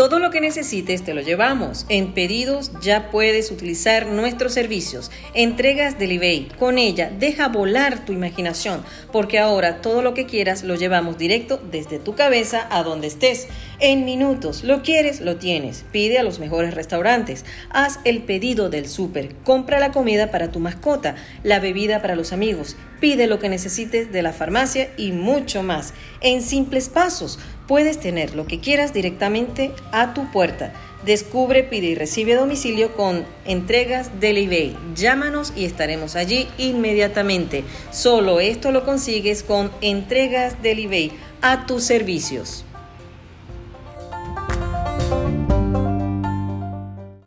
Todo lo que necesites te lo llevamos. En pedidos ya puedes utilizar nuestros servicios. Entregas del eBay. Con ella deja volar tu imaginación, porque ahora todo lo que quieras lo llevamos directo desde tu cabeza a donde estés. En minutos, lo quieres, lo tienes. Pide a los mejores restaurantes. Haz el pedido del súper. Compra la comida para tu mascota, la bebida para los amigos. Pide lo que necesites de la farmacia y mucho más. En simples pasos puedes tener lo que quieras directamente a tu puerta. Descubre, pide y recibe domicilio con entregas del eBay. Llámanos y estaremos allí inmediatamente. Solo esto lo consigues con entregas del eBay a tus servicios.